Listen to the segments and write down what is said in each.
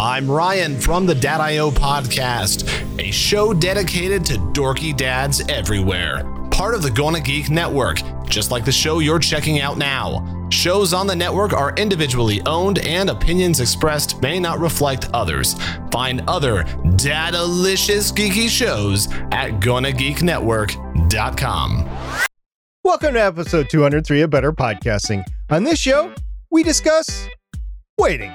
I'm Ryan from the Dad.io podcast, a show dedicated to dorky dads everywhere. Part of the Gonna Geek Network, just like the show you're checking out now. Shows on the network are individually owned and opinions expressed may not reflect others. Find other data-licious geeky shows at GonnaGeekNetwork.com. Welcome to episode 203 of Better Podcasting. On this show, we discuss waiting.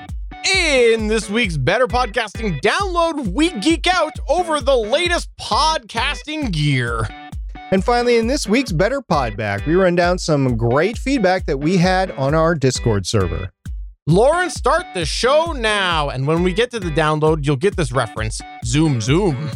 In this week's Better Podcasting download, we geek out over the latest podcasting gear. And finally, in this week's Better Podback, we run down some great feedback that we had on our Discord server. Lauren, start the show now. And when we get to the download, you'll get this reference. Zoom, zoom.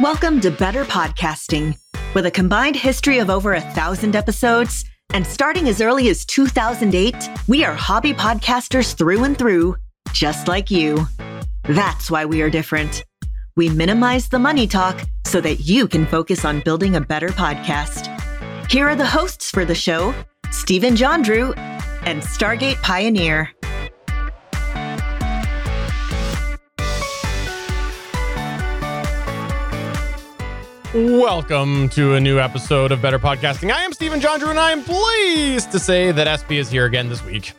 Welcome to Better Podcasting. With a combined history of over a thousand episodes, and starting as early as 2008, we are hobby podcasters through and through, just like you. That's why we are different. We minimize the money talk so that you can focus on building a better podcast. Here are the hosts for the show Stephen John Drew and Stargate Pioneer. Welcome to a new episode of Better Podcasting. I am Stephen John Drew, and I am pleased to say that SP is here again this week.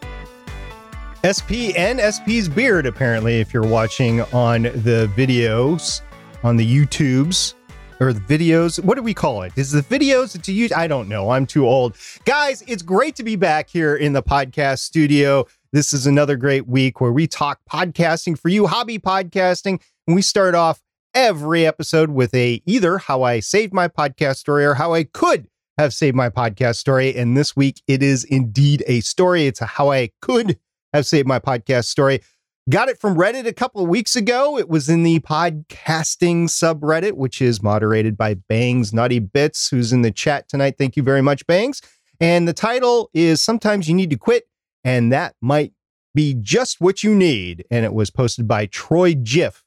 SP and SP's beard, apparently, if you're watching on the videos, on the YouTubes, or the videos. What do we call it? Is the videos to use? I don't know. I'm too old. Guys, it's great to be back here in the podcast studio. This is another great week where we talk podcasting for you, hobby podcasting. And we start off every episode with a either how I saved my podcast story or how I could have saved my podcast story. And this week it is indeed a story. It's a how I could have saved my podcast story. Got it from Reddit a couple of weeks ago. It was in the podcasting subreddit, which is moderated by Bangs Naughty Bits, who's in the chat tonight. Thank you very much, Bangs. And the title is Sometimes You Need to Quit, and that might be just what you need. And it was posted by Troy Jiff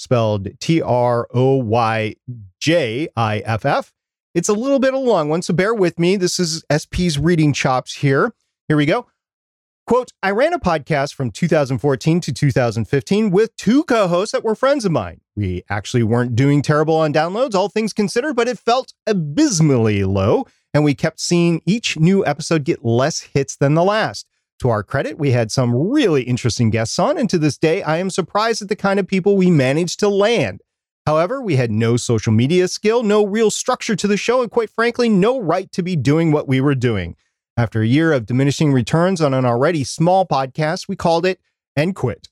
spelled T R O Y J I F F. It's a little bit of a long one, so bear with me. This is SP's reading chops here. Here we go. Quote, I ran a podcast from 2014 to 2015 with two co hosts that were friends of mine. We actually weren't doing terrible on downloads, all things considered, but it felt abysmally low, and we kept seeing each new episode get less hits than the last. To our credit, we had some really interesting guests on, and to this day, I am surprised at the kind of people we managed to land. However, we had no social media skill, no real structure to the show, and quite frankly, no right to be doing what we were doing. After a year of diminishing returns on an already small podcast, we called it and quit.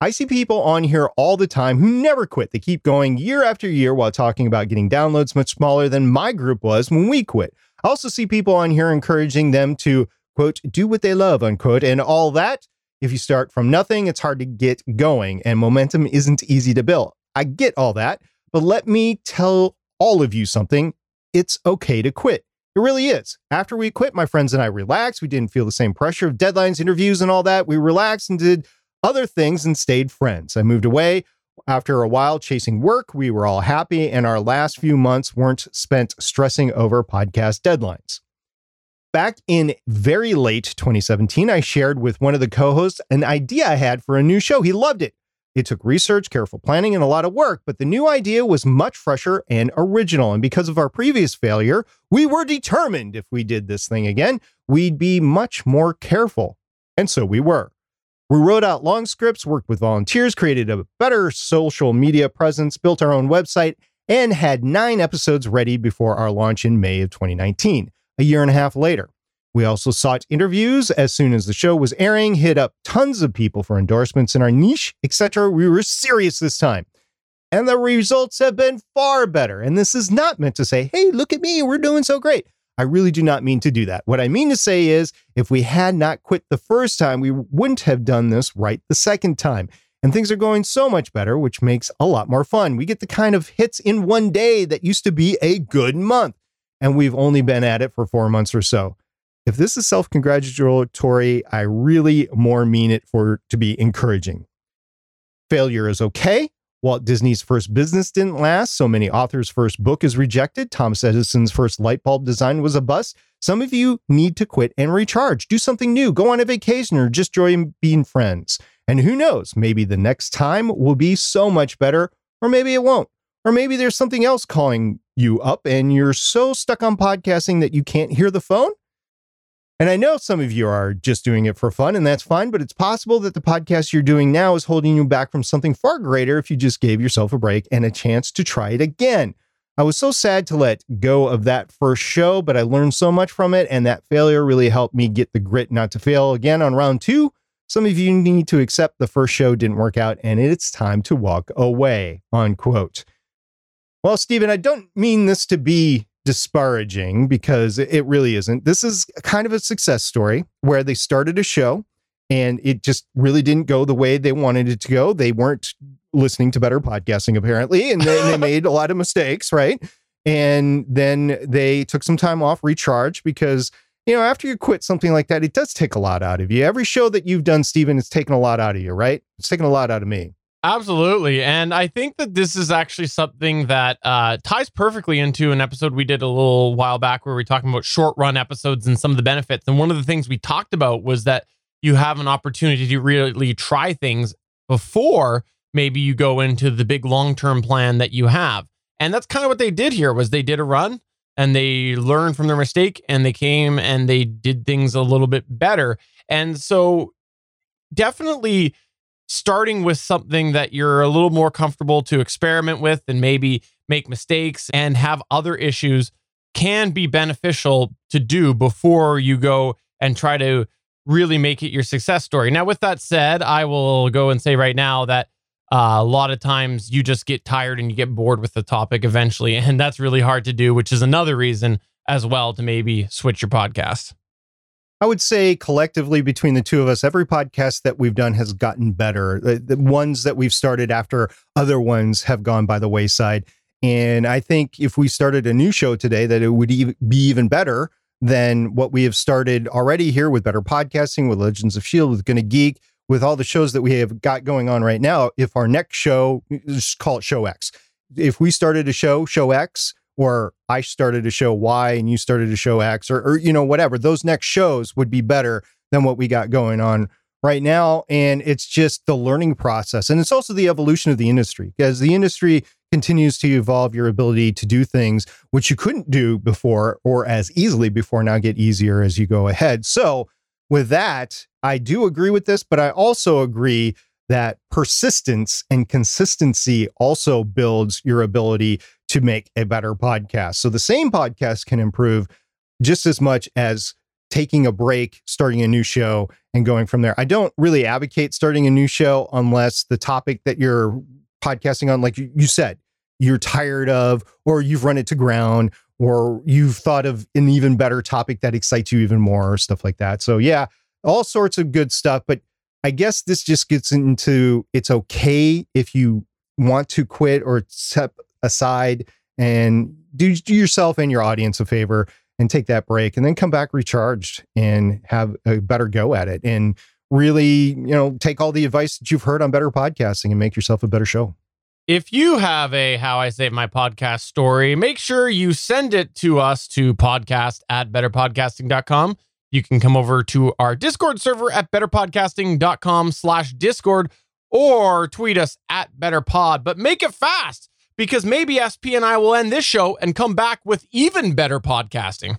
I see people on here all the time who never quit. They keep going year after year while talking about getting downloads much smaller than my group was when we quit. I also see people on here encouraging them to quote, do what they love, unquote, and all that. If you start from nothing, it's hard to get going, and momentum isn't easy to build. I get all that, but let me tell all of you something. It's okay to quit. It really is. After we quit, my friends and I relaxed. We didn't feel the same pressure of deadlines, interviews, and all that. We relaxed and did other things and stayed friends. I moved away. After a while chasing work, we were all happy, and our last few months weren't spent stressing over podcast deadlines. Back in very late 2017, I shared with one of the co hosts an idea I had for a new show. He loved it. It took research, careful planning, and a lot of work, but the new idea was much fresher and original. And because of our previous failure, we were determined if we did this thing again, we'd be much more careful. And so we were. We wrote out long scripts, worked with volunteers, created a better social media presence, built our own website, and had nine episodes ready before our launch in May of 2019 a year and a half later. We also sought interviews as soon as the show was airing, hit up tons of people for endorsements in our niche, etc. We were serious this time. And the results have been far better. And this is not meant to say, hey, look at me, we're doing so great. I really do not mean to do that. What I mean to say is, if we had not quit the first time, we wouldn't have done this right the second time. And things are going so much better, which makes a lot more fun. We get the kind of hits in one day that used to be a good month and we've only been at it for four months or so. If this is self congratulatory, I really more mean it for to be encouraging. Failure is okay. Walt Disney's first business didn't last. So many authors' first book is rejected. Thomas Edison's first light bulb design was a bust. Some of you need to quit and recharge. Do something new. Go on a vacation or just enjoy being friends. And who knows, maybe the next time will be so much better, or maybe it won't. Or maybe there's something else calling you up and you're so stuck on podcasting that you can't hear the phone. And I know some of you are just doing it for fun, and that's fine, but it's possible that the podcast you're doing now is holding you back from something far greater if you just gave yourself a break and a chance to try it again. I was so sad to let go of that first show, but I learned so much from it, and that failure really helped me get the grit not to fail again on round two. Some of you need to accept the first show didn't work out and it's time to walk away. Unquote. Well, Stephen, I don't mean this to be disparaging because it really isn't. This is kind of a success story where they started a show and it just really didn't go the way they wanted it to go. They weren't listening to better podcasting apparently, and they, they made a lot of mistakes, right? And then they took some time off, recharge because you know after you quit something like that, it does take a lot out of you. Every show that you've done, Stephen, it's taken a lot out of you, right? It's taken a lot out of me. Absolutely. And I think that this is actually something that uh, ties perfectly into an episode we did a little while back where we were talking about short run episodes and some of the benefits. And one of the things we talked about was that you have an opportunity to really try things before maybe you go into the big long term plan that you have. And that's kind of what they did here was they did a run and they learned from their mistake and they came and they did things a little bit better. And so definitely starting with something that you're a little more comfortable to experiment with and maybe make mistakes and have other issues can be beneficial to do before you go and try to really make it your success story. Now, with that said, I will go and say right now that uh, a lot of times you just get tired and you get bored with the topic eventually. And that's really hard to do, which is another reason as well to maybe switch your podcast. I would say collectively between the two of us, every podcast that we've done has gotten better. The, the, ones that we've started after other ones have gone by the wayside. And I think if we started a new show today, that it would be even better than what we have started already here with Better Podcasting, with Legends of S.H.I.E.L.D., with Gonna Geek, with all the shows that we have got going on right now. If our next show, just call it Show X. If we started a show, Show X, or I started a show Y and you started a show X or, or you know whatever those next shows would be better than what we got going on right now. And it's just the learning process. And it's also the evolution of the industry as the industry continues to evolve your ability to do things which you couldn't do before or as easily before now get easier as you go ahead. So with that i do agree with this but i also agree that persistence and consistency also builds your ability to make a better podcast. So the same podcast can improve just as much as taking a break, starting a new show, and going from there. I don't really advocate starting a new show unless the topic that you're podcasting on, like you said, you're tired of, or you've run it to ground, or you've thought of an even better topic that excites you even more, or stuff like that. So, yeah, all sorts of good stuff. But I guess this just gets into it's okay if you want to quit or step aside and do, do yourself and your audience a favor and take that break and then come back recharged and have a better go at it and really you know take all the advice that you've heard on better podcasting and make yourself a better show. If you have a how i save my podcast story make sure you send it to us to podcast at betterpodcasting.com you can come over to our discord server at betterpodcasting.com slash discord or tweet us at betterpod but make it fast because maybe SP and I will end this show and come back with even better podcasting.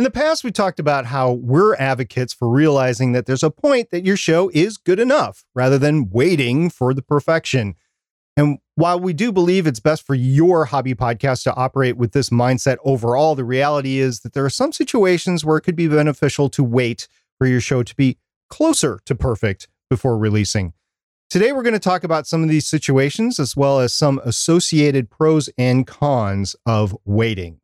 In the past, we talked about how we're advocates for realizing that there's a point that your show is good enough rather than waiting for the perfection. And while we do believe it's best for your hobby podcast to operate with this mindset overall, the reality is that there are some situations where it could be beneficial to wait for your show to be closer to perfect before releasing. Today, we're going to talk about some of these situations as well as some associated pros and cons of waiting.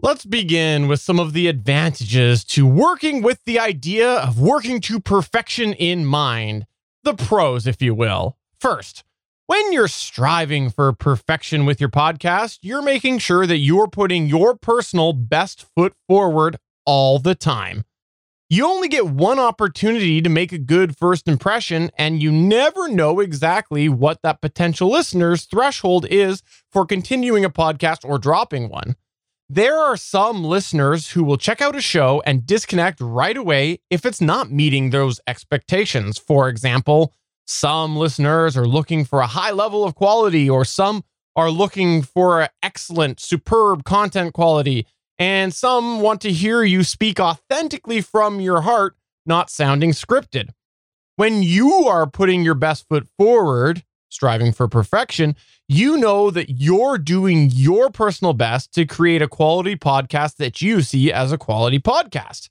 Let's begin with some of the advantages to working with the idea of working to perfection in mind. The pros, if you will. First, When you're striving for perfection with your podcast, you're making sure that you're putting your personal best foot forward all the time. You only get one opportunity to make a good first impression, and you never know exactly what that potential listener's threshold is for continuing a podcast or dropping one. There are some listeners who will check out a show and disconnect right away if it's not meeting those expectations. For example, some listeners are looking for a high level of quality, or some are looking for excellent, superb content quality, and some want to hear you speak authentically from your heart, not sounding scripted. When you are putting your best foot forward, striving for perfection, you know that you're doing your personal best to create a quality podcast that you see as a quality podcast.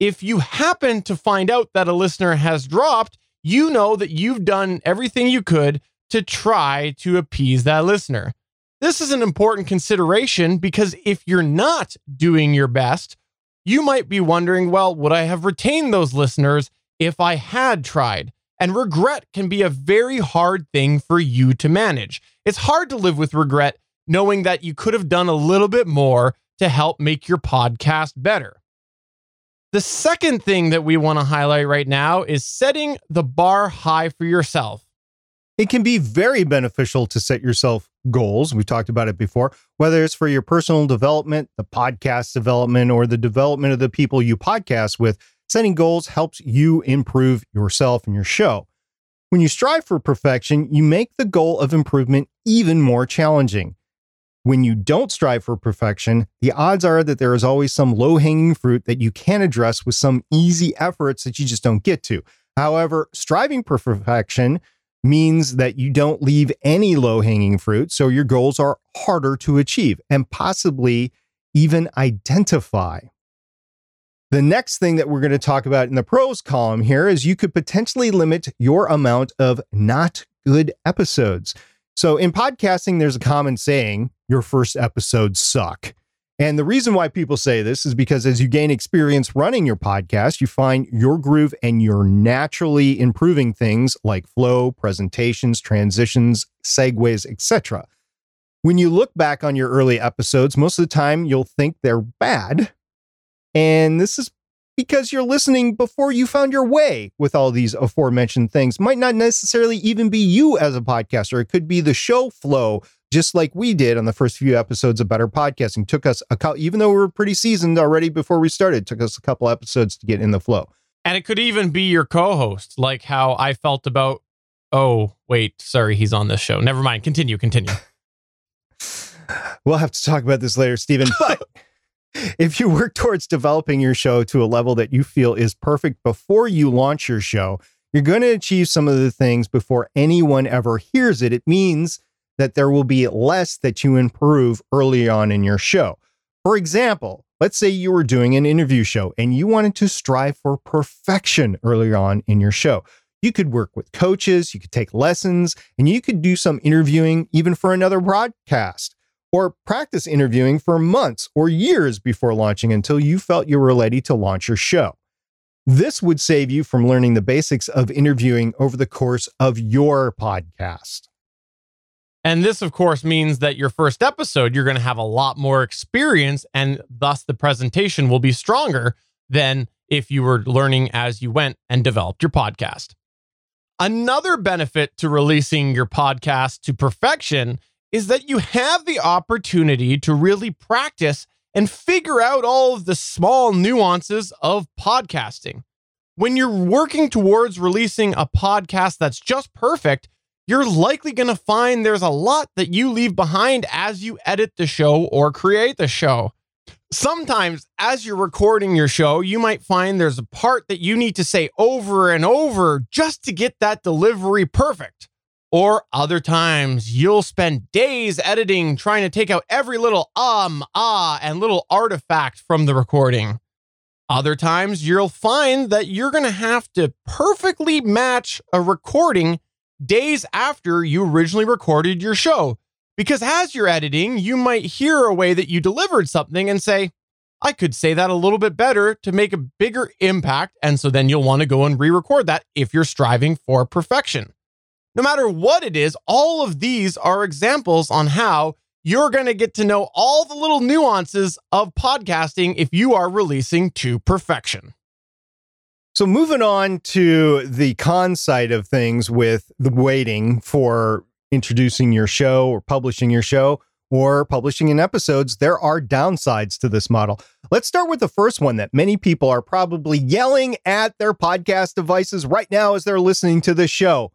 If you happen to find out that a listener has dropped, you know that you've done everything you could to try to appease that listener. This is an important consideration because if you're not doing your best, you might be wondering, well, would I have retained those listeners if I had tried? And regret can be a very hard thing for you to manage. It's hard to live with regret knowing that you could have done a little bit more to help make your podcast better. The second thing that we want to highlight right now is setting the bar high for yourself. It can be very beneficial to set yourself goals. We've talked about it before, whether it's for your personal development, the podcast development, or the development of the people you podcast with. Setting goals helps you improve yourself and your show. When you strive for perfection, you make the goal of improvement even more challenging. When you don't strive for perfection, the odds are that there is always some low hanging fruit that you can address with some easy efforts that you just don't get to. However, striving for perfection means that you don't leave any low hanging fruit, so your goals are harder to achieve and possibly even identify. The next thing that we're going to talk about in the pros column here is you could potentially limit your amount of not good episodes. So in podcasting, there's a common saying your first episodes suck. And the reason why people say this is because as you gain experience running your podcast, you find your groove and you're naturally improving things like flow, presentations, transitions, segues, etc. When you look back on your early episodes, most of the time you'll think they're bad. And this is because you're listening before you found your way with all these aforementioned things. Might not necessarily even be you as a podcaster. It could be the show flow, just like we did on the first few episodes of Better Podcasting. Took us a couple, even though we were pretty seasoned already before we started, took us a couple episodes to get in the flow. And it could even be your co-host, like how I felt about. Oh, wait, sorry, he's on this show. Never mind. Continue, continue. we'll have to talk about this later, Stephen. But if you work towards developing your show to a level that you feel is perfect before you launch your show, you're going to achieve some of the things before anyone ever hears it. It means that there will be less that you improve early on in your show. For example, let's say you were doing an interview show and you wanted to strive for perfection early on in your show. You could work with coaches, you could take lessons, and you could do some interviewing even for another broadcast or practice interviewing for months or years before launching until you felt you were ready to launch your show. This would save you from learning the basics of interviewing over the course of your podcast. And this, of course, means that your first episode, you're going to have a lot more experience, and thus the presentation will be stronger than if you were learning as you went and developed your podcast. Another benefit to releasing your podcast to perfection is that you have the opportunity to really practice and figure out all of the small nuances of podcasting. When you're working towards releasing a podcast that's just perfect, you're likely going to find there's a lot that you leave behind as you edit the show or create the show. Sometimes, as you're recording your show, you might find there's a part that you need to say over and over just to get that delivery perfect. Or other times you'll spend days editing, trying to take out every little um, ah, and little artifact from the recording. Other times you'll find that you're going to have to perfectly match a recording days after you originally recorded your show. Because as you're editing, you might hear a way that you delivered something and say, I could say that a little bit better to make a bigger impact. And so then you'll want to go and re record that if you're striving for perfection. No matter what it is, all of these are examples on how you're going to get to know all the little nuances of podcasting if you are releasing to perfection. So, moving on to the con side of things with the waiting for introducing your show or publishing your show or publishing in episodes, there are downsides to this model. Let's start with the first one that many people are probably yelling at their podcast devices right now as they're listening to this show.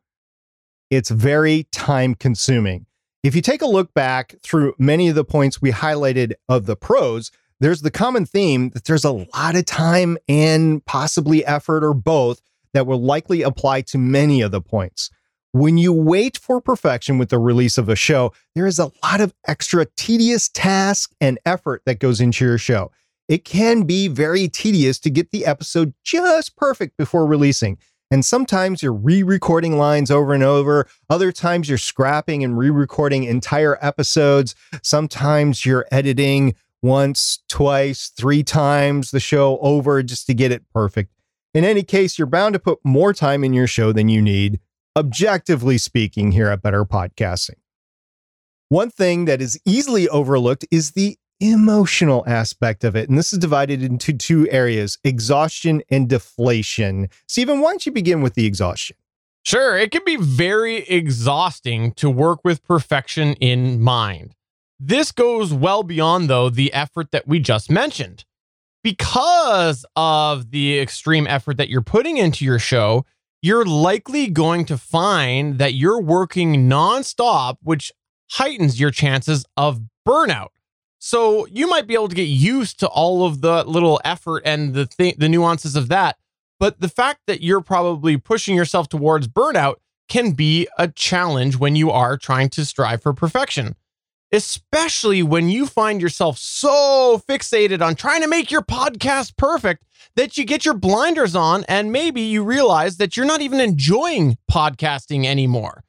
It's very time consuming. If you take a look back through many of the points we highlighted of the pros, there's the common theme that there's a lot of time and possibly effort or both that will likely apply to many of the points. When you wait for perfection with the release of a show, there is a lot of extra tedious task and effort that goes into your show. It can be very tedious to get the episode just perfect before releasing. And sometimes you're re recording lines over and over. Other times you're scrapping and re recording entire episodes. Sometimes you're editing once, twice, three times the show over just to get it perfect. In any case, you're bound to put more time in your show than you need, objectively speaking, here at Better Podcasting. One thing that is easily overlooked is the emotional aspect of it. And this is divided into two areas exhaustion and deflation. Stephen, why don't you begin with the exhaustion? Sure, it can be very exhausting to work with perfection in mind. This goes well beyond, though, the effort that we just mentioned. Because of the extreme effort that you're putting into your show, you're likely going to find that you're working nonstop, which heightens your chances of burnout. So you might be able to get used to all of the little effort and the th- the nuances of that, but the fact that you're probably pushing yourself towards burnout can be a challenge when you are trying to strive for perfection especially when you find yourself so fixated on trying to make your podcast perfect that you get your blinders on and maybe you realize that you're not even enjoying podcasting anymore.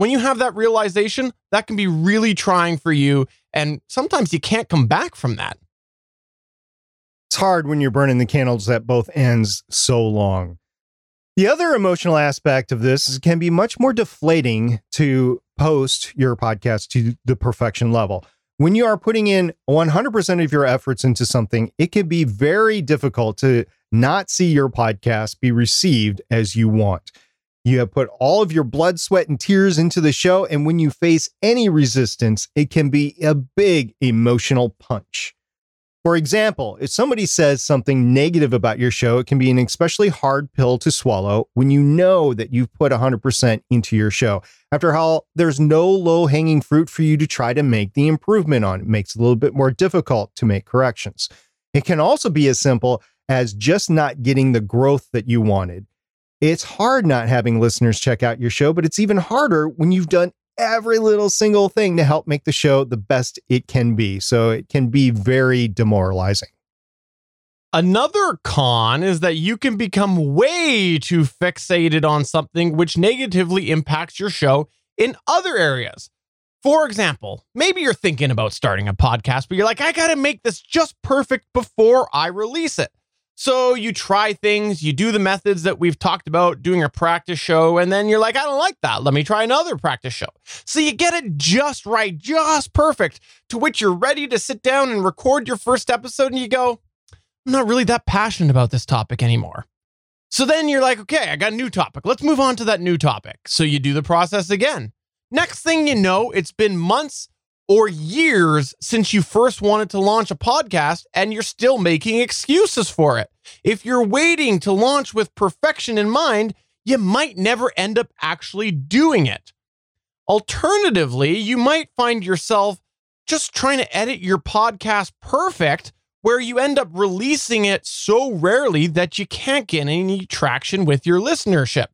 When you have that realization, that can be really trying for you. And sometimes you can't come back from that. It's hard when you're burning the candles at both ends so long. The other emotional aspect of this is, can be much more deflating to post your podcast to the perfection level. When you are putting in 100% of your efforts into something, it can be very difficult to not see your podcast be received as you want. You have put all of your blood, sweat, and tears into the show. And when you face any resistance, it can be a big emotional punch. For example, if somebody says something negative about your show, it can be an especially hard pill to swallow when you know that you've put 100% into your show. After all, there's no low hanging fruit for you to try to make the improvement on. It makes it a little bit more difficult to make corrections. It can also be as simple as just not getting the growth that you wanted. It's hard not having listeners check out your show, but it's even harder when you've done every little single thing to help make the show the best it can be. So it can be very demoralizing. Another con is that you can become way too fixated on something which negatively impacts your show in other areas. For example, maybe you're thinking about starting a podcast, but you're like, I got to make this just perfect before I release it. So you try things, you do the methods that we've talked about doing a practice show, and then you're like, I don't like that. Let me try another practice show. So you get it just right, just perfect, to which you're ready to sit down and record your first episode, and you go, I'm not really that passionate about this topic anymore. So then you're like, okay, I got a new topic. Let's move on to that new topic. So you do the process again. Next thing you know, it's been months or years since you first wanted to launch a podcast and you're still making excuses for it. If you're waiting to launch with perfection in mind, you might never end up actually doing it. Alternatively, you might find yourself just trying to edit your podcast perfect, where you end up releasing it so rarely that you can't get any traction with your listenership.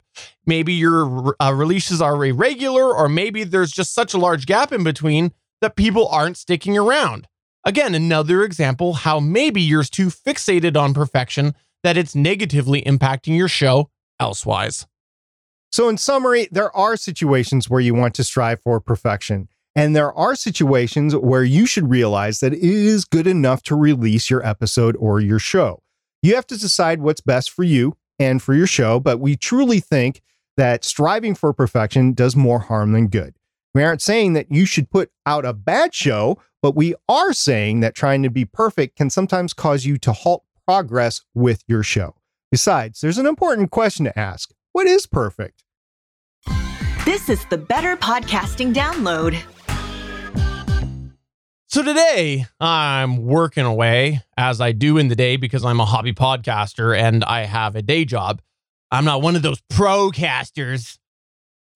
Maybe your uh, releases are irregular, or maybe there's just such a large gap in between that people aren't sticking around. Again, another example how maybe you're too fixated on perfection that it's negatively impacting your show elsewise. So, in summary, there are situations where you want to strive for perfection. And there are situations where you should realize that it is good enough to release your episode or your show. You have to decide what's best for you and for your show, but we truly think that striving for perfection does more harm than good. We aren't saying that you should put out a bad show, but we are saying that trying to be perfect can sometimes cause you to halt progress with your show. Besides, there's an important question to ask What is perfect? This is the Better Podcasting Download. So today I'm working away as I do in the day because I'm a hobby podcaster and I have a day job. I'm not one of those procasters.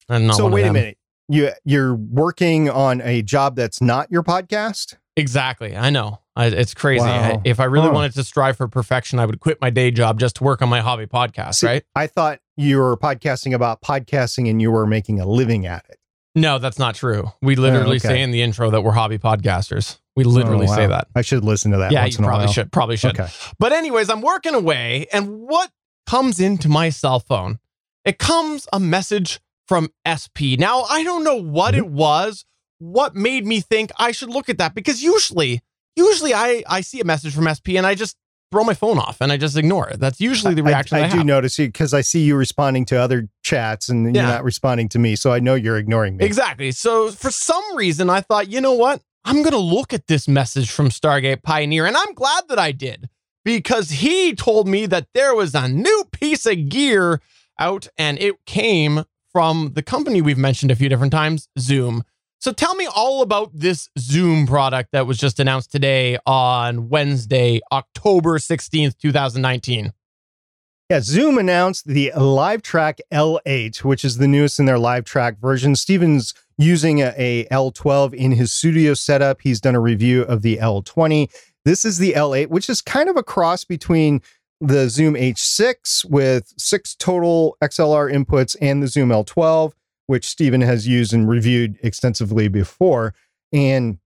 I'm not so one of wait a minute. You you're working on a job that's not your podcast? Exactly. I know. I, it's crazy. Wow. I- if I really Huh. wanted to strive for perfection, I would quit my day job just to work on my hobby podcast, See, right? I thought you were podcasting about podcasting and you were making a living at it. No, that's not true. We literally oh, okay. say in the intro that we're hobby podcasters. We literally Oh, say that. I should listen to that. yeah, you probably should. Probably should. Okay. But anyways, I'm working away, and what comes into my cell phone? It comes a message from SP. Now I don't know what Mm-hmm. it was, what made me think I should look at that because usually, usually I I see a message from SP and I just throw my phone off and I just ignore it. That's usually the I- reaction I, I, do have. notice you because I see you responding to other chats and Yeah. you're not responding to me. So I know you're ignoring me. Exactly. So for some reason, I thought, you know what? I'm going to look at this message from Stargate Pioneer. And I'm glad that I did because he told me that there was a new piece of gear out and it came from the company we've mentioned a few different times, Zoom. So tell me all about this Zoom product that was just announced today on Wednesday, October 16th, 2019. Yeah, Zoom announced the LiveTrak L8, which is the newest in their LiveTrak version. Stephen's using a, a L12 in his studio setup. He's done a review of the L20. This is the L8, which is kind of a cross between the Zoom H6 with six total XLR inputs and the Zoom L12, which Stephen has used and reviewed extensively before. And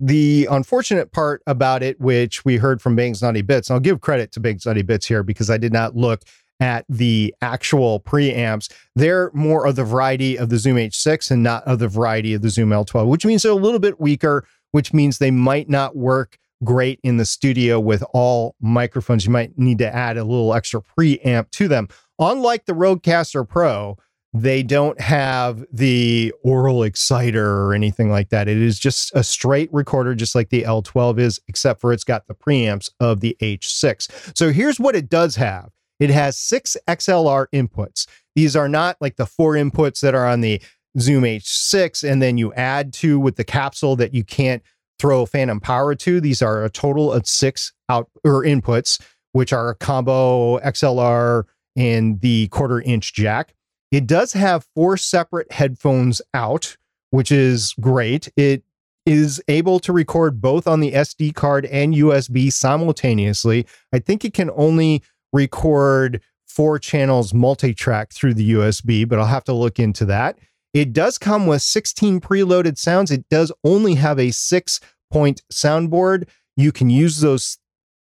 the unfortunate part about it, which we heard from Bangs Naughty Bits, and I'll give credit to Bangs Naughty Bits here because I did not look at the actual preamps. They're more of the variety of the Zoom H6 and not of the variety of the Zoom L12, which means they're a little bit weaker, which means they might not work great in the studio with all microphones. You might need to add a little extra preamp to them. Unlike the Rodecaster Pro, they don't have the Aural Exciter or anything like that. It is just a straight recorder, just like the L12 is, except for it's got the preamps of the H6. So here's what it does have it has six XLR inputs. These are not like the four inputs that are on the Zoom H6, and then you add two with the capsule that you can't throw phantom power to. These are a total of six out or inputs, which are a combo XLR and the quarter inch jack. It does have four separate headphones out, which is great. It is able to record both on the SD card and USB simultaneously. I think it can only record four channels multi track through the USB, but I'll have to look into that. It does come with 16 preloaded sounds. It does only have a six point soundboard. You can use those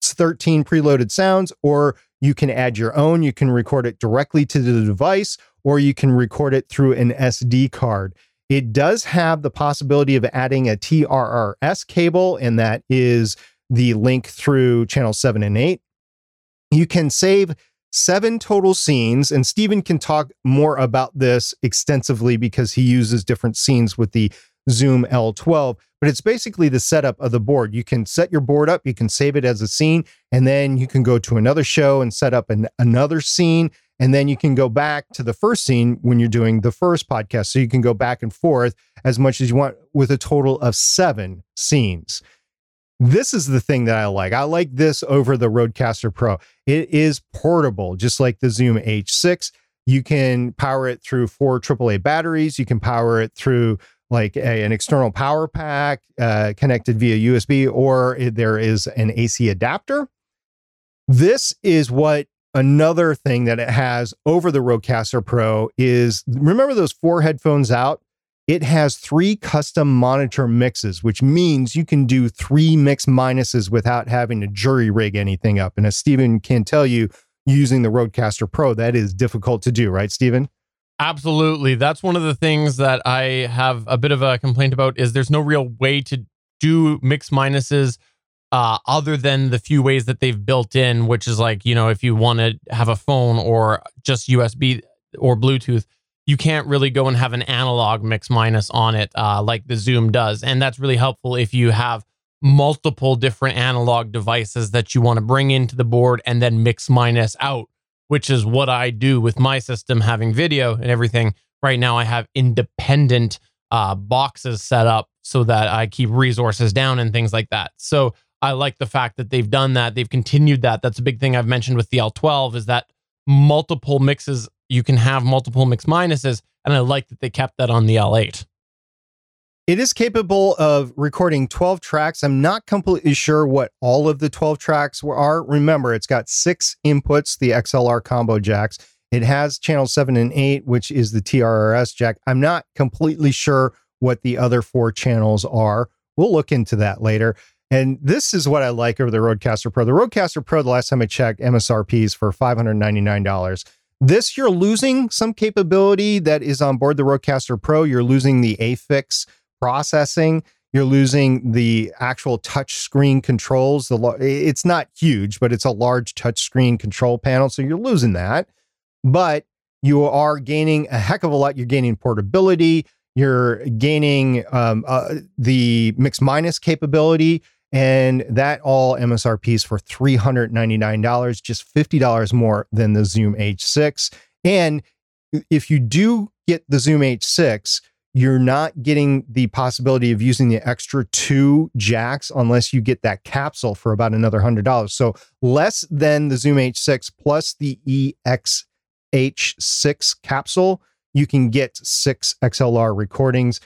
13 preloaded sounds, or you can add your own. You can record it directly to the device, or you can record it through an SD card. It does have the possibility of adding a TRRS cable, and that is the link through channel 7 and 8. You can save seven total scenes, and Stephen can talk more about this extensively because he uses different scenes with the Zoom L12. But it's basically the setup of the board. You can set your board up, you can save it as a scene, and then you can go to another show and set up an, another scene. And then you can go back to the first scene when you're doing the first podcast. So you can go back and forth as much as you want with a total of seven scenes. This is the thing that I like. I like this over the Rodecaster Pro. It is portable, just like the Zoom H6. You can power it through four AAA batteries. You can power it through like a, an external power pack uh, connected via USB, or there is an AC adapter. This is what another thing that it has over the Rodecaster Pro is remember those four headphones out? It has three custom monitor mixes, which means you can do three mix minuses without having to jury rig anything up. And as Stephen can tell you, using the Rodecaster Pro, that is difficult to do, right, Stephen? Absolutely. That's one of the things that I have a bit of a complaint about is there's no real way to do mix minuses uh, other than the few ways that they've built in, which is like, you know, if you want to have a phone or just USB or Bluetooth, you can't really go and have an analog mix minus on it uh, like the Zoom does. And that's really helpful if you have multiple different analog devices that you want to bring into the board and then mix minus out, which is what I do with my system having video and everything. Right now, I have independent uh, boxes set up so that I keep resources down and things like that. So I like the fact that they've done that. They've continued that. That's a big thing I've mentioned with the L12 is that multiple mixes, you can have multiple mix minuses. And I like that they kept that on the L8. It is capable of recording 12 tracks. I'm not completely sure what all of the 12 tracks are. Remember, it's got six inputs, the XLR combo jacks. It has channel seven and eight, which is the TRRS jack. I'm not completely sure what the other four channels are. We'll look into that later. And this is what I like over the Rodecaster Pro. The Rodecaster Pro, the last time I checked, MSRP is for $599. This, you're losing some capability that is on board the Rodecaster Pro. You're losing the APHEX processing. You're losing the actual touch screen controls. The it's not huge, but it's a large touch screen control panel, so you're losing that. But you are gaining a heck of a lot. You're gaining portability. You're gaining um, uh, the mix minus capability, and that all MSRPs for three hundred ninety nine dollars, just fifty dollars more than the Zoom H6. And if you do get the Zoom H6, you're not getting the possibility of using the extra two jacks unless you get that capsule for about another hundred dollars. So less than the Zoom H6 plus the EX-H6 capsule, you can get six XLR recordings.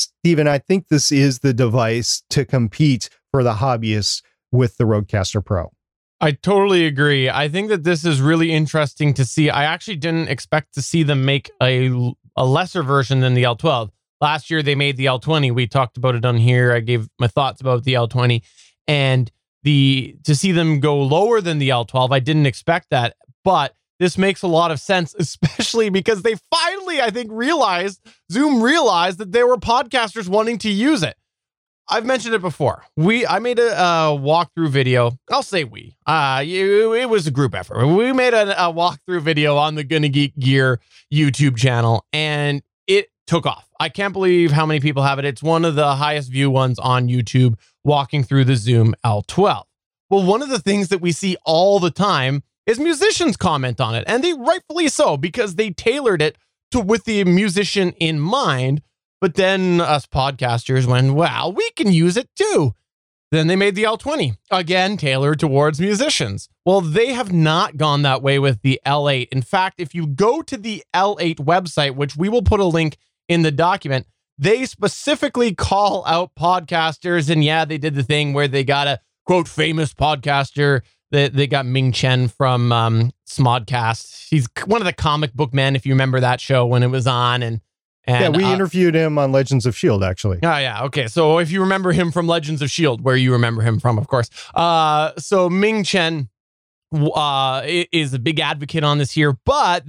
Stephen, I think this is the device to compete for the hobbyists with the Rodecaster Pro. I totally agree. I think that this is really interesting to see. I actually didn't expect to see them make a a lesser version than the L12. Last year they made the L20. We talked about it on here. I gave my thoughts about the L20 and the to see them go lower than the L12. I didn't expect that, but this makes a lot of sense, especially because they finally, I think, realized Zoom realized that there were podcasters wanting to use it. I've mentioned it before. We I made a, walkthrough video. I'll say we. Uh, you, it was a group effort. We made a, a walkthrough video on the Gonna Geek Gear YouTube channel, and it took off. I can't believe how many people have it. It's one of the highest view ones on YouTube. Walking through the Zoom L12. Well, one of the things that we see all the time is musicians comment on it, and they rightfully so because they tailored it to with the musician in mind but then us podcasters went, wow, we can use it too. Then they made the L20, again tailored towards musicians. Well, they have not gone that way with the L8. In fact, if you go to the L8 website, which we will put a link in the document, they specifically call out podcasters. And yeah, they did the thing where they got a quote famous podcaster. They, they got Ming Chen from um, Smodcast. He's one of the comic book men, if you remember that show when it was on. And and, yeah, we uh, interviewed him on Legends of Shield, actually. Oh yeah, okay. So if you remember him from Legends of Shield, where you remember him from, of course. Uh, so Ming Chen uh, is a big advocate on this here, but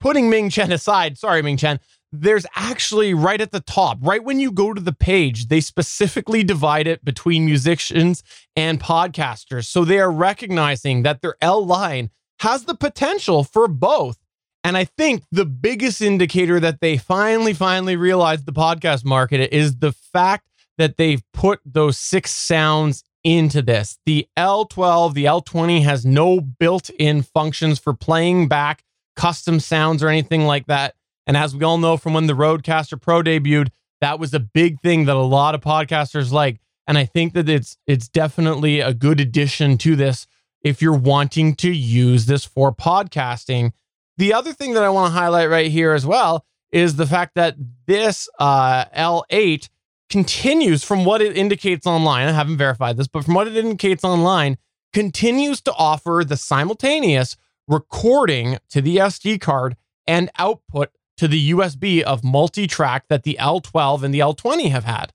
putting Ming Chen aside, sorry, Ming Chen, there's actually right at the top, right when you go to the page, they specifically divide it between musicians and podcasters. So they are recognizing that their L line has the potential for both and I think the biggest indicator that they finally, finally realized the podcast market is the fact that they've put those six sounds into this. The L12, the L20 has no built in functions for playing back custom sounds or anything like that. And as we all know from when the Rodecaster Pro debuted, that was a big thing that a lot of podcasters like. And I think that it's it's definitely a good addition to this if you're wanting to use this for podcasting the other thing that I want to highlight right here as well is the fact that this uh, L8 continues from what it indicates online. I haven't verified this, but from what it indicates online, continues to offer the simultaneous recording to the SD card and output to the USB of multi track that the L12 and the L20 have had.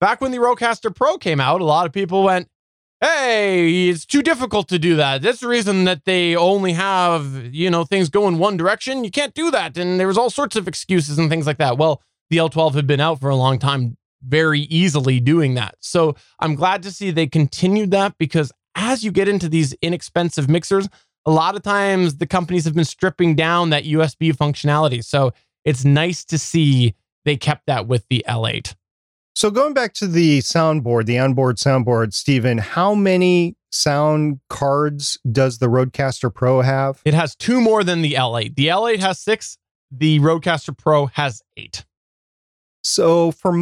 Back when the Rodecaster Pro came out, a lot of people went, hey, it's too difficult to do that. That's the reason that they only have, you know, things go in one direction. You can't do that. And there was all sorts of excuses and things like that. Well, the L12 had been out for a long time, very easily doing that. So I'm glad to see they continued that because as you get into these inexpensive mixers, a lot of times the companies have been stripping down that USB functionality. So it's nice to see they kept that with the L8. So going back to the soundboard, the onboard soundboard, Stephen, how many sound cards does the Rodecaster Pro have? It has two more than the L8. The L8 has six. The Rodecaster Pro has eight. So for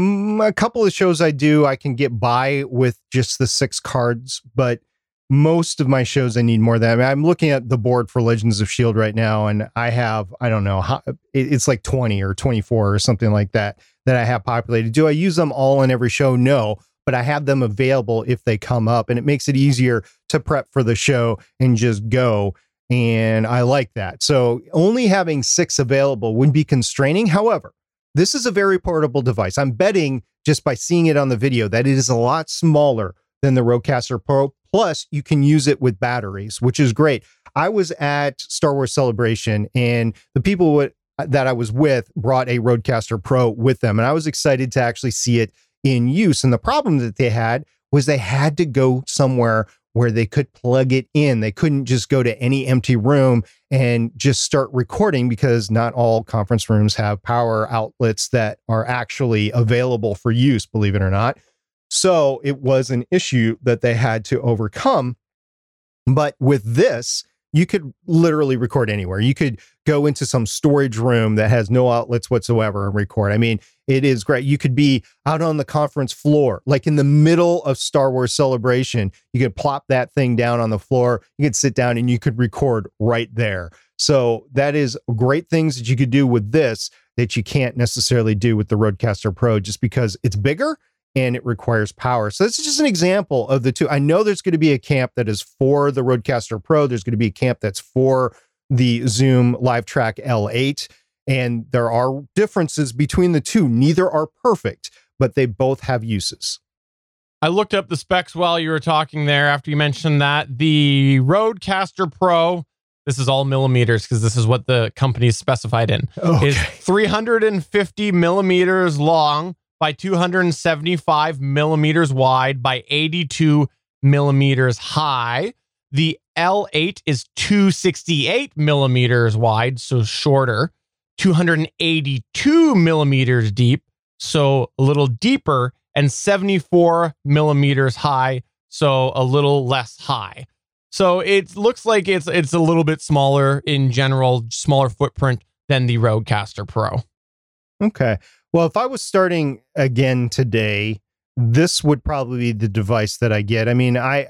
a couple of shows I do, I can get by with just the six cards, but most of my shows I need more than I am looking at the board for Legends of S.H.I.E.L.D. right now, and I have I don't know how it's like twenty or twenty four or something like that that I have populated. Do I use them all in every show? No, but I have them available if they come up, and it makes it easier to prep for the show and just go. And I like that. So only having six available would be constraining. However, this is a very portable device. I'm betting just by seeing it on the video that it is a lot smaller than the Rodecaster Pro. Plus, you can use it with batteries, which is great. I was at Star Wars Celebration, and the people that I was with brought a Rodecaster Pro with them, and I was excited to actually see it in use. And the problem that they had was they had to go somewhere where they could plug it in. They couldn't just go to any empty room and just start recording because not all conference rooms have power outlets that are actually available for use, believe it or not. So it was an issue that they had to overcome. But with this, you could literally record anywhere. You could go into some storage room that has no outlets whatsoever and record. I mean, it is great. You could be out on the conference floor, like in the middle of Star Wars celebration. You could plop that thing down on the floor. You could sit down and you could record right there. So that is great things that you could do with this that you can't necessarily do with the Rodecaster Pro just because it's bigger and it requires power. So this is just an example of the two. I know there's going to be a camp that is for the Rodecaster Pro. There's going to be a camp that's for the Zoom LiveTrak L8. And there are differences between the two. Neither are perfect, but they both have uses. I looked up the specs while you were talking there after you mentioned that. The Rodecaster Pro, this is all millimeters because this is what the company specified in, Okay. is 350 millimeters long by 275 millimeters wide by 82 millimeters high. The L8 is 268 millimeters wide, so shorter, 282 millimeters deep, so a little deeper, and 74 millimeters high, so a little less high. So it looks like it's it's a little bit smaller in general, smaller footprint than the Rodecaster Pro. Okay. Well, if I was starting again today, this would probably be the device that I get. I mean, I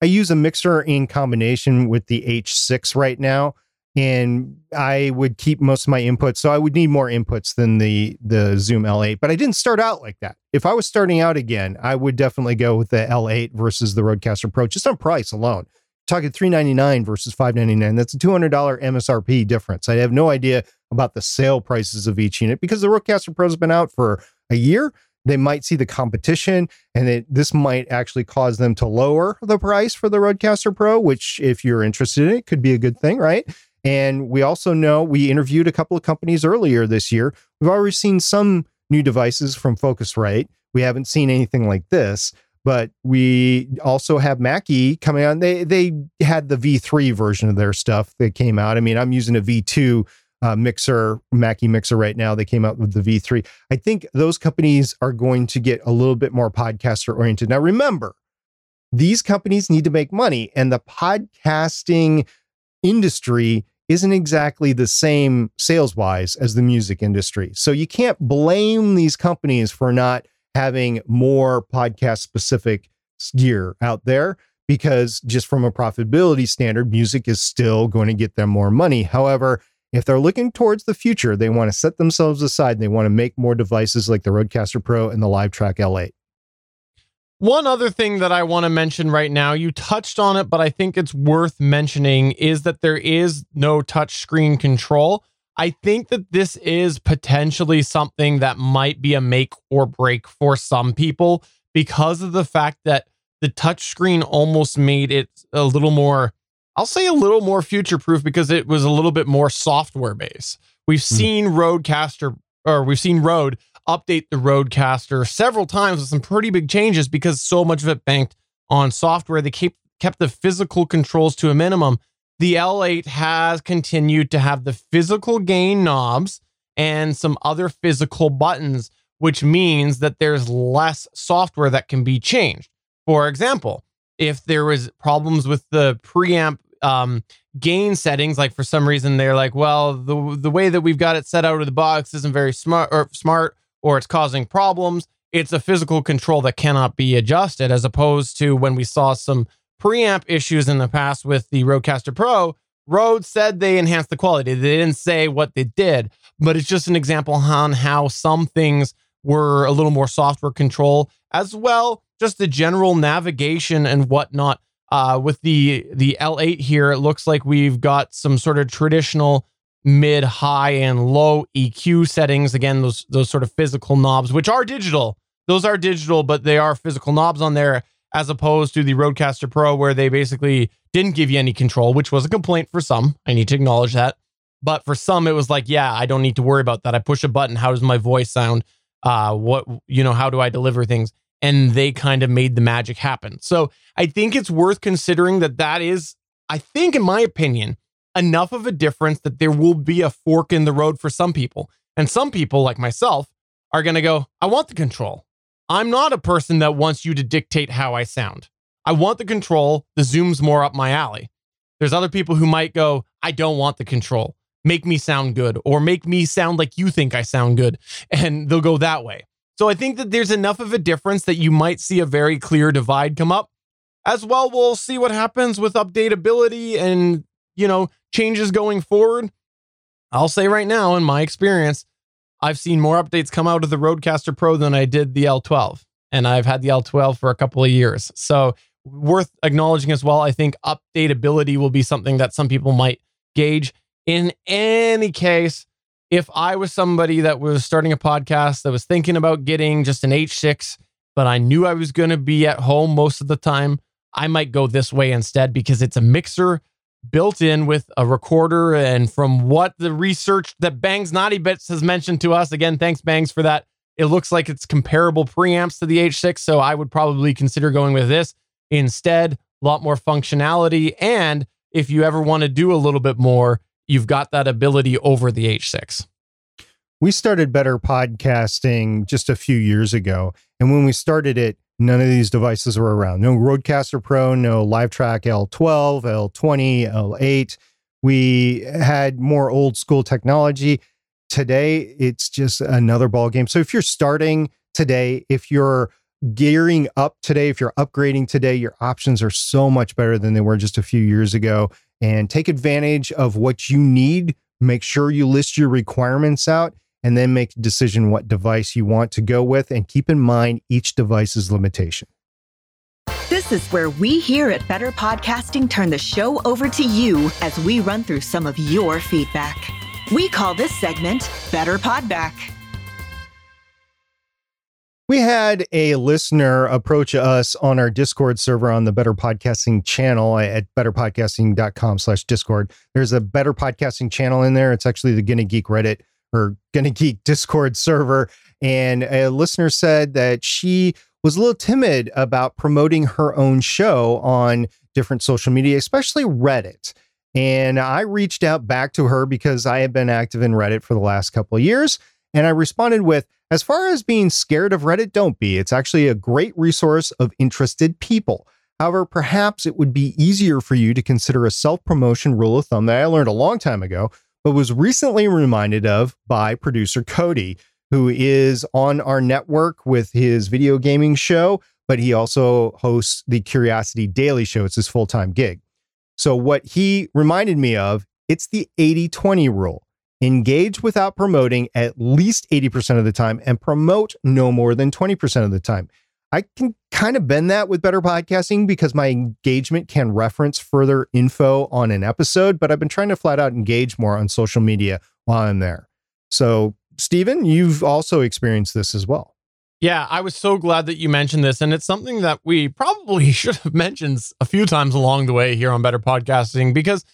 I use a mixer in combination with the H6 right now, and I would keep most of my inputs. So I would need more inputs than the the Zoom L8. But I didn't start out like that. If I was starting out again, I would definitely go with the L8 versus the Rodecaster Pro, just on price alone. Talking 399 versus 599. That's a $200 MSRP difference. I have no idea about the sale prices of each unit because the Rodecaster Pro has been out for a year. They might see the competition, and it, this might actually cause them to lower the price for the Rodecaster Pro, which, if you're interested in it, could be a good thing, right? And we also know we interviewed a couple of companies earlier this year. We've already seen some new devices from Focusrite. We haven't seen anything like this, but we also have Mackie coming on. They they had the V3 version of their stuff that came out. I mean, I'm using a V2 uh, mixer, Mackie mixer right now. They came out with the V3. I think those companies are going to get a little bit more podcaster oriented. Now, remember, these companies need to make money, and the podcasting industry isn't exactly the same sales wise as the music industry. So you can't blame these companies for not having more podcast specific gear out there because just from a profitability standard, music is still going to get them more money. However, if they're looking towards the future, they want to set themselves aside and they want to make more devices like the Rodecaster Pro and the LiveTrak L8. One other thing that I want to mention right now, you touched on it, but I think it's worth mentioning is that there is no touch screen control. I think that this is potentially something that might be a make or break for some people because of the fact that the touchscreen almost made it a little more, I'll say a little more future proof because it was a little bit more software based. We've hmm. seen Rodecaster or we've seen Rode update the Rodecaster several times with some pretty big changes because so much of it banked on software. They kept kept the physical controls to a minimum. The L8 has continued to have the physical gain knobs and some other physical buttons, which means that there's less software that can be changed. For example, if there was problems with the preamp um, gain settings, like for some reason they're like, well, the the way that we've got it set out of the box isn't very smart or smart, or it's causing problems. It's a physical control that cannot be adjusted, as opposed to when we saw some preamp issues in the past with the Rodecaster Pro. Rode said they enhanced the quality. They didn't say what they did, but it's just an example on how some things were a little more software control, as well just the general navigation and whatnot uh, with the the L8 here, it looks like we've got some sort of traditional mid, high, and low EQ settings. Again, those those sort of physical knobs, which are digital. Those are digital, but they are physical knobs on there, as opposed to the Rodecaster Pro, where they basically didn't give you any control, which was a complaint for some. I need to acknowledge that. But for some, it was like, yeah, I don't need to worry about that. I push a button. How does my voice sound? Uh, what you know? How do I deliver things? And they kind of made the magic happen. So I think it's worth considering that that is, I think, in my opinion, enough of a difference that there will be a fork in the road for some people. And some people, like myself, are going to go, I want the control. I'm not a person that wants you to dictate how I sound. I want the control. The zoom's more up my alley. There's other people who might go, I don't want the control. Make me sound good or make me sound like you think I sound good. And they'll go that way. So I think that there's enough of a difference that you might see a very clear divide come up. As well, we'll see what happens with updatability and, you know, changes going forward. I'll say right now, in my experience, I've seen more updates come out of the Rodecaster Pro than I did the L12. And I've had the L12 for a couple of years. So, worth acknowledging as well. I think updatability will be something that some people might gauge. In any case, if I was somebody that was starting a podcast that was thinking about getting just an H6, but I knew I was going to be at home most of the time, I might go this way instead because it's a mixer built in with a recorder. And from what the research that Bangs Naughty Bits has mentioned to us, again, thanks Bangs for that. It looks like it's comparable preamps to the H6. So I would probably consider going with this instead. A lot more functionality. And if you ever want to do a little bit more, you've got that ability over the H6. We started better podcasting just a few years ago. And when we started it, none of these devices were around. No Rodecaster Pro, no LiveTrak L12, L20, L8. We had more old school technology. Today, it's just another ball game. So if you're starting today, if you're gearing up today, if you're upgrading today, your options are so much better than they were just a few years ago and take advantage of what you need. Make sure you list your requirements out and then make a decision what device you want to go with. And keep in mind each device's limitation. This is where we here at Better Podcasting turn the show over to you as we run through some of your feedback. We call this segment Better Podback. We had a listener approach us on our Discord server on the Better Podcasting channel at betterpodcasting.com slash Discord. There's a Better Podcasting channel in there. It's actually the Gonna Geek Reddit or Gonna Geek Discord server. And a listener said that she was a little timid about promoting her own show on different social media, especially Reddit. And I reached out back to her because I have been active in Reddit for the last couple of years. And I responded with, as far as being scared of Reddit, don't be. It's actually a great resource of interested people. However, perhaps it would be easier for you to consider a self promotion rule of thumb that I learned a long time ago, but was recently reminded of by producer Cody, who is on our network with his video gaming show, but he also hosts the Curiosity Daily Show. It's his full time gig. So, what he reminded me of, it's the 80 20 rule engage without promoting at least 80% of the time and promote no more than 20% of the time. I can kind of bend that with better podcasting because my engagement can reference further info on an episode, but I've been trying to flat out engage more on social media while I'm there. So, Stephen, you've also experienced this as well. Yeah, I was so glad that you mentioned this. And it's something that we probably should have mentioned a few times along the way here on Better Podcasting because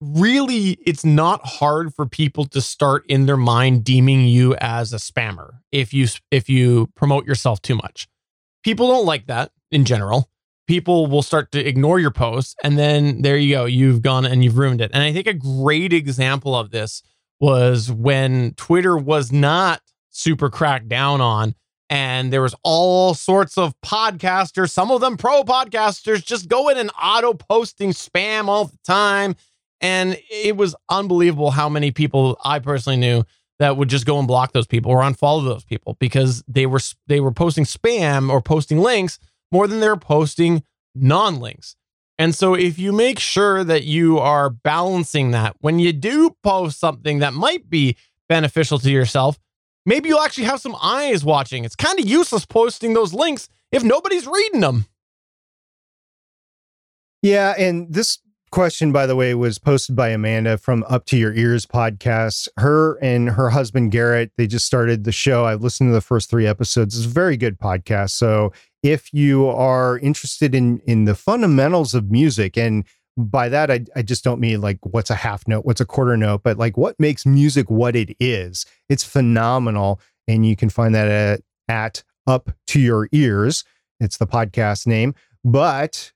really it's not hard for people to start in their mind deeming you as a spammer if you if you promote yourself too much. People don't like that in general. People will start to ignore your posts and then there you go you've gone and you've ruined it. And i think a great example of this was when Twitter was not super cracked down on and there was all sorts of podcasters, some of them pro podcasters, just going and auto posting spam all the time. And it was unbelievable how many people I personally knew that would just go and block those people or unfollow those people because they were they were posting spam or posting links more than they're posting non-links. And so if you make sure that you are balancing that when you do post something that might be beneficial to yourself, maybe you'll actually have some eyes watching. It's kind of useless posting those links if nobody's reading them. Yeah, and this question, by the way, was posted by Amanda from Up to Your Ears podcast. Her and her husband Garrett, they just started the show. I've listened to the first three episodes. It's a very good podcast. So if you are interested in in the fundamentals of music and by that I, I just don't mean like what's a half note what's a quarter note but like what makes music what it is it's phenomenal and you can find that at, at up to your ears it's the podcast name but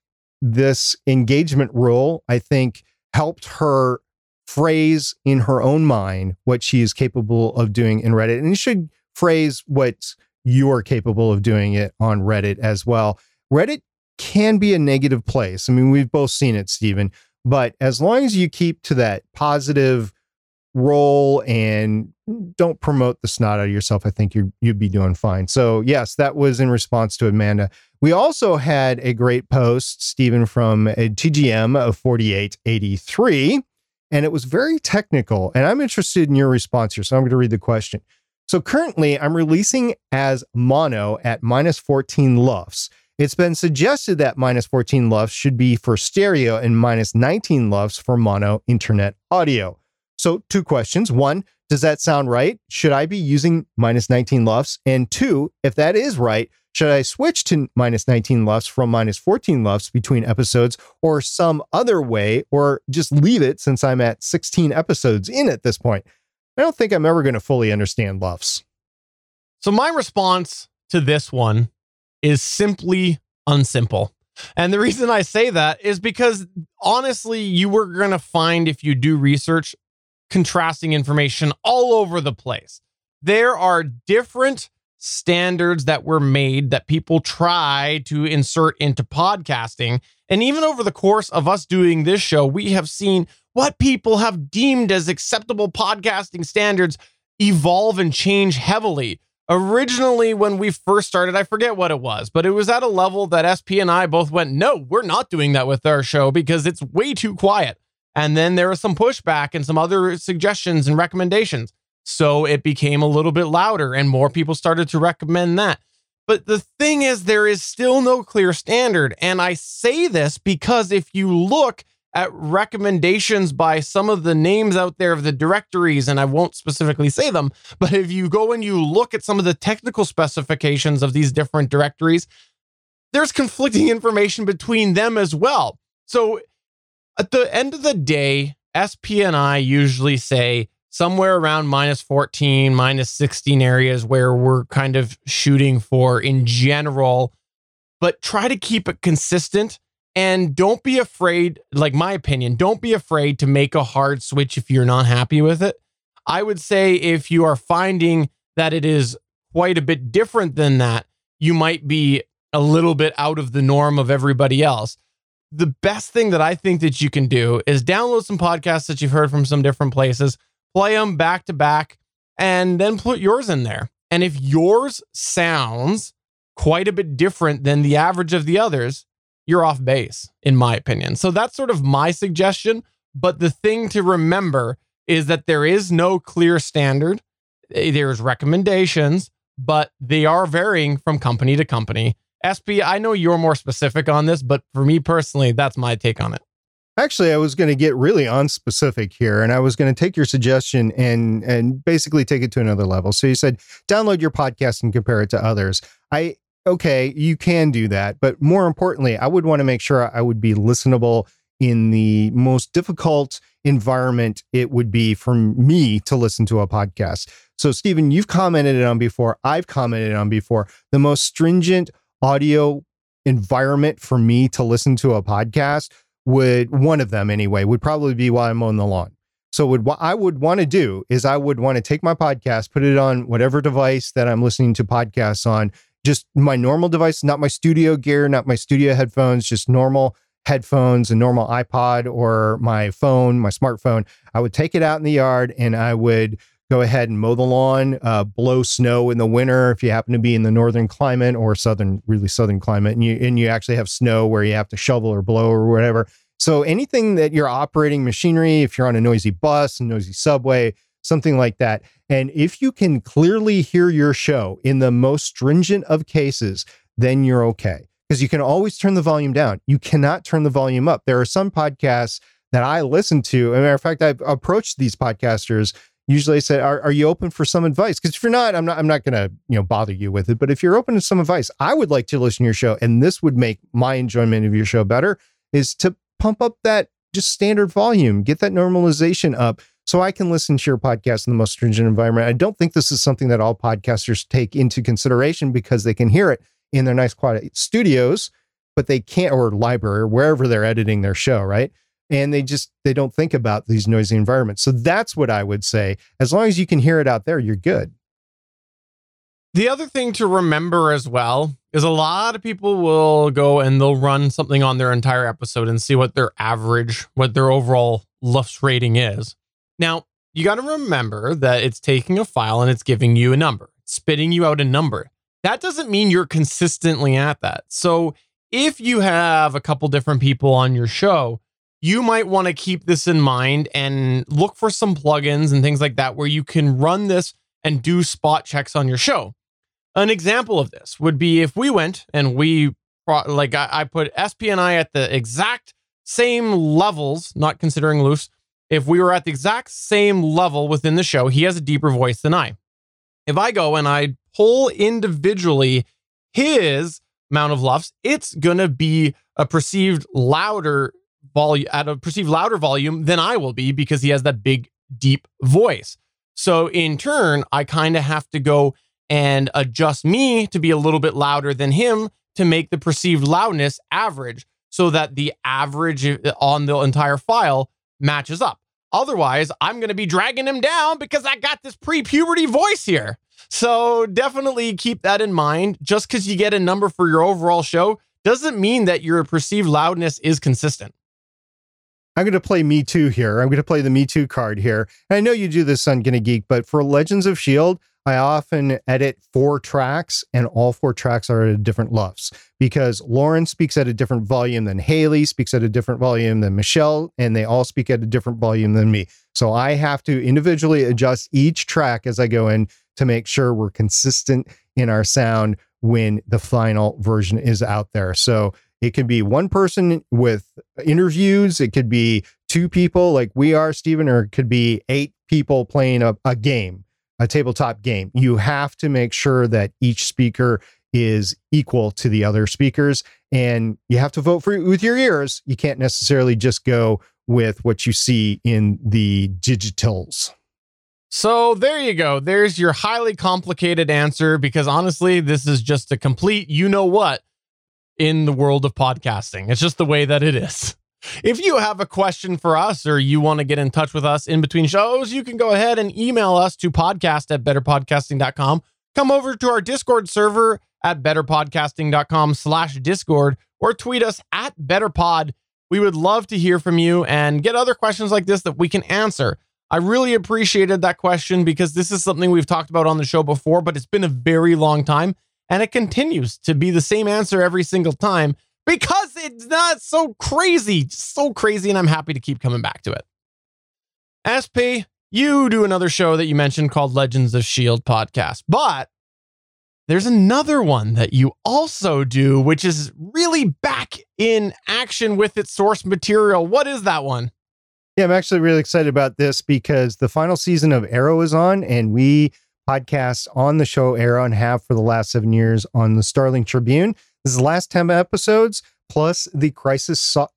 this engagement rule i think helped her phrase in her own mind what she is capable of doing in reddit and you should phrase what you're capable of doing it on reddit as well reddit can be a negative place. I mean, we've both seen it, Stephen. But as long as you keep to that positive role and don't promote the snot out of yourself, I think you you'd be doing fine. So yes, that was in response to Amanda. We also had a great post, Stephen, from TGM of 4883, and it was very technical. And I'm interested in your response here. So I'm going to read the question. So currently, I'm releasing as mono at minus 14 LUFS. It's been suggested that minus 14 LUFS should be for stereo and minus 19 LUFS for mono internet audio. So, two questions. One, does that sound right? Should I be using minus 19 LUFS? And two, if that is right, should I switch to minus 19 LUFS from minus 14 LUFS between episodes or some other way, or just leave it since I'm at 16 episodes in at this point? I don't think I'm ever going to fully understand LUFS. So, my response to this one is simply unsimple. And the reason I say that is because honestly, you were going to find if you do research contrasting information all over the place. There are different standards that were made that people try to insert into podcasting. And even over the course of us doing this show, we have seen what people have deemed as acceptable podcasting standards evolve and change heavily originally when we first started i forget what it was but it was at a level that sp and i both went no we're not doing that with our show because it's way too quiet and then there was some pushback and some other suggestions and recommendations. So it became a little bit louder and more people started to recommend that. But the thing is there is still no clear standard. And i say this because if you look at recommendations by some of the names out there of the directories, and I won't specifically say them, but if you go and you look at some of the technical specifications of these different directories, there's conflicting information between them as well. So at the end of the day, SP and I usually say somewhere around minus 14, minus 16 areas where we're kind of shooting for in general, but try to keep it consistent and don't be afraid, like my opinion, don't be afraid to make a hard switch if you're not happy with it. I would say if you are finding that it is quite a bit different than that, you might be a little bit out of the norm of everybody else. The best thing that I think that you can do is download some podcasts that you've heard from some different places, play them back to back, and then put yours in there. And if yours sounds quite a bit different than the average of the others, you're off base, in my opinion. So that's sort of my suggestion. But the thing to remember is that there is no clear standard. Eh, there's recommendations, but they are varying from company to company. SP, I know you're more specific on this, but for me personally, that's my take on it. Actually, I was going to get really on specific here, and I was going to take your suggestion and and basically take it to another level. So you said download your podcast and compare it to others. I okay, you can do that. But more importantly, I would want to make sure I would be listenable in the most difficult environment it would be for me to listen to a podcast. So, Stephen, you've commented on before, I've commented on before, the most stringent audio environment for me to listen to a podcast would, one of them anyway, would probably be while I'm on the lawn. So would what I would want to do is I would want to take my podcast, put it on whatever device that I'm listening to podcasts on, just my normal device, not my studio gear, not my studio headphones, just normal headphones, a normal iPod or my phone, my smartphone. I would take it out in the yard and I would go ahead and mow the lawn, uh, blow snow in the winter if you happen to be in the northern climate or southern, really southern climate, and you and you actually have snow where you have to shovel or blow or whatever. So anything that you're operating machinery, if you're on a noisy bus, a noisy subway, something like that, and if you can clearly hear your show in the most stringent of cases, then you're okay because you can always turn the volume down. You cannot turn the volume up. There are some podcasts that I listen to. As a matter of fact, I've approached these podcasters usually I say, are, are you open for some advice? Because if you're not, I'm not, I'm not going to, you know, bother you with it. But if you're open to some advice, I would like to listen to your show. And this would make my enjoyment of your show better is to pump up that just standard volume, get that normalization up so I can listen to your podcast in the most stringent environment. I don't think this is something that all podcasters take into consideration because they can hear it in their nice quiet studios, but they can't, or library, or wherever they're editing their show, right? And they just they don't think about these noisy environments. So that's what i would say. As long as you can hear it out there you're good. The other thing to remember as well is a lot of people will go and they'll run something on their entire episode and see what their average what their overall lufs rating is. Now you got to remember that it's taking a file and it's giving you a number spitting you out a number. That doesn't mean you're consistently at that. So if you have a couple different people on your show you might want to keep this in mind and look for some plugins and things like that where you can run this and do spot checks on your show. An example of this would be if we went and we like I, I put SPNI at the exact same levels, not considering LUFS. If we were at the exact same level within the show, he has a deeper voice than I. If I go and I pull individually his amount of lufs, it's gonna be a perceived louder volume at a perceived louder volume than I will be because he has that big deep voice. So in turn, I kind of have to go and adjust me to be a little bit louder than him to make the perceived loudness average so that the average uh, on the entire file matches up. Otherwise, I'm going to be dragging him down because I got this pre puberty voice here. So definitely keep that in mind. Just because you get a number for your overall show doesn't mean that your perceived loudness is consistent. I'm going to play Me Too here. I'm going to play the Me Too card here. And I know you do this on Gonna Geek, but for Legends of S.H.I.E.L.D., I often edit four tracks, and all four tracks are at different lufs because Lauren speaks at a different volume than Haley, speaks at a different volume than Michelle, and they all speak at a different volume than me. So I have to individually adjust each track as I go in to make sure we're consistent in our sound when the final version is out there. So it could be one person with interviews. It could be two people like we are, Stephen, or it could be eight people playing a, a game, a tabletop game. You have to make sure that each speaker is equal to the other speakers and you have to vote for with your ears. You can't necessarily just go with what you see in the digitals. So there you go. There's your highly complicated answer because honestly, this is just a complete you know what in the world of podcasting. It's just the way that it is. If you have a question for us or you want to get in touch with us in between shows, you can go ahead and email us to podcast at betterpodcasting.com. Come over to our Discord server at betterpodcasting.com slash Discord or tweet us at betterpod. We would love to hear from you and get other questions like this that we can answer. I really appreciated that question because this is something we've talked about on the show before, but it's been a very long time and it continues to be the same answer every single time because it's not so crazy, so crazy, and I'm happy to keep coming back to it. SP, you do another show that you mentioned called Legends of S.H.I.E.L.D. podcast, but there's another one that you also do, which is really back in action with its source material. What is that one? Yeah, I'm actually really excited about this because the final season of Arrow is on, and we podcasts on the show Arrow and have for the last seven years on the Starling Tribune. This is the last 10 episodes plus the Crisis uh,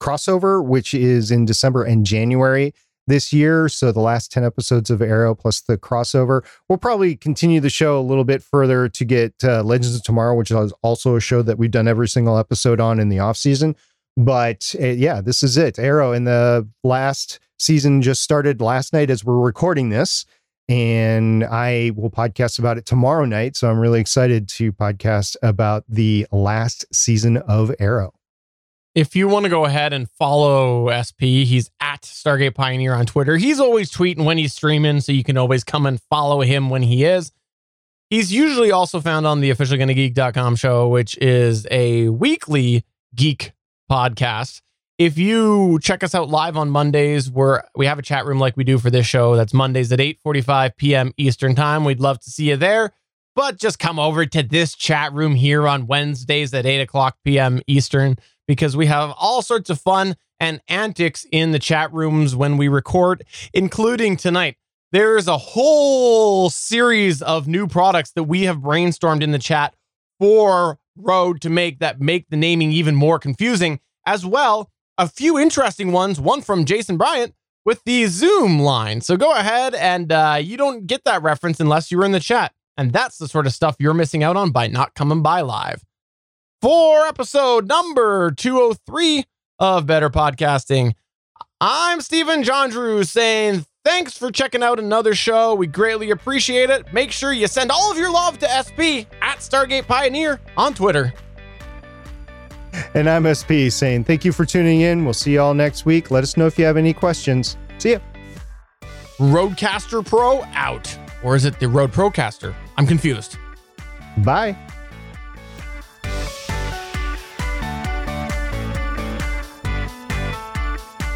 crossover, which is in December and January this year. So the last 10 episodes of Arrow plus the crossover. We'll probably continue the show a little bit further to get uh, Legends of Tomorrow, which is also a show that we've done every single episode on in the off season. but uh, yeah, this is it. Arrow in the last season just started last night as we're recording this. And I will podcast about it tomorrow night. So I'm really excited to podcast about the last season of Arrow. If you want to go ahead and follow SP, he's at Stargate Pioneer on Twitter. He's always tweeting when he's streaming, so you can always come and follow him when he is. He's usually also found on the official geek.com show, which is a weekly geek podcast. If you check us out live on Mondays, where we have a chat room like we do for this show. That's Mondays at 8:45 p.m. Eastern Time. We'd love to see you there. But just come over to this chat room here on Wednesdays at 8 o'clock p.m. Eastern because we have all sorts of fun and antics in the chat rooms when we record, including tonight. There's a whole series of new products that we have brainstormed in the chat for Rode to make that make the naming even more confusing, as well. A few interesting ones, one from Jason Bryant with the Zoom line. So go ahead and uh, you don't get that reference unless you were in the chat. And that's the sort of stuff you're missing out on by not coming by live. For episode number 203 of Better Podcasting, I'm Stephen John Drew saying thanks for checking out another show. We greatly appreciate it. Make sure you send all of your love to SP at Stargate Pioneer on Twitter. And I'm SP saying thank you for tuning in. We'll see you all next week. Let us know if you have any questions. See ya. Rodecaster Pro out. Or is it the Rode Procaster? I'm confused. Bye.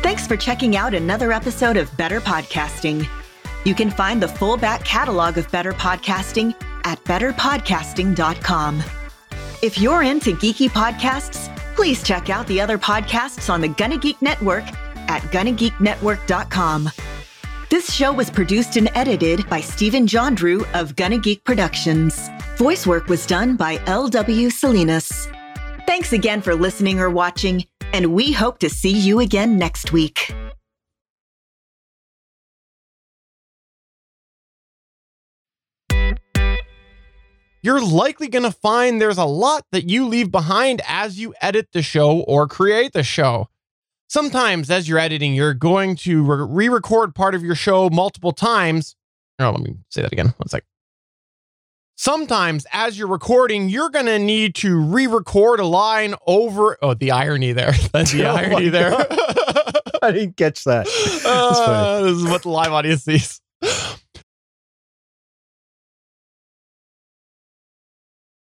Thanks for checking out another episode of Better Podcasting. You can find the full back catalog of Better Podcasting at betterpodcasting.com. If you're into geeky podcasts, please check out the other podcasts on the Gonna Geek Network at GonnaGeekNetwork.com. This show was produced and edited by Stephen John Drew of Gonna Geek Productions. Voice work was done by L.W. Salinas. Thanks again for listening or watching, and we hope to see you again next week. You're likely going to find there's a lot that you leave behind as you edit the show or create the show. Sometimes, as you're editing, you're going to re record part of your show multiple times. Oh, let me say that again. One sec. Sometimes, as you're recording, you're going to need to re record a line over. Oh, the irony there. That's the Oh irony there. I didn't catch that. Uh, this is what the live audience sees.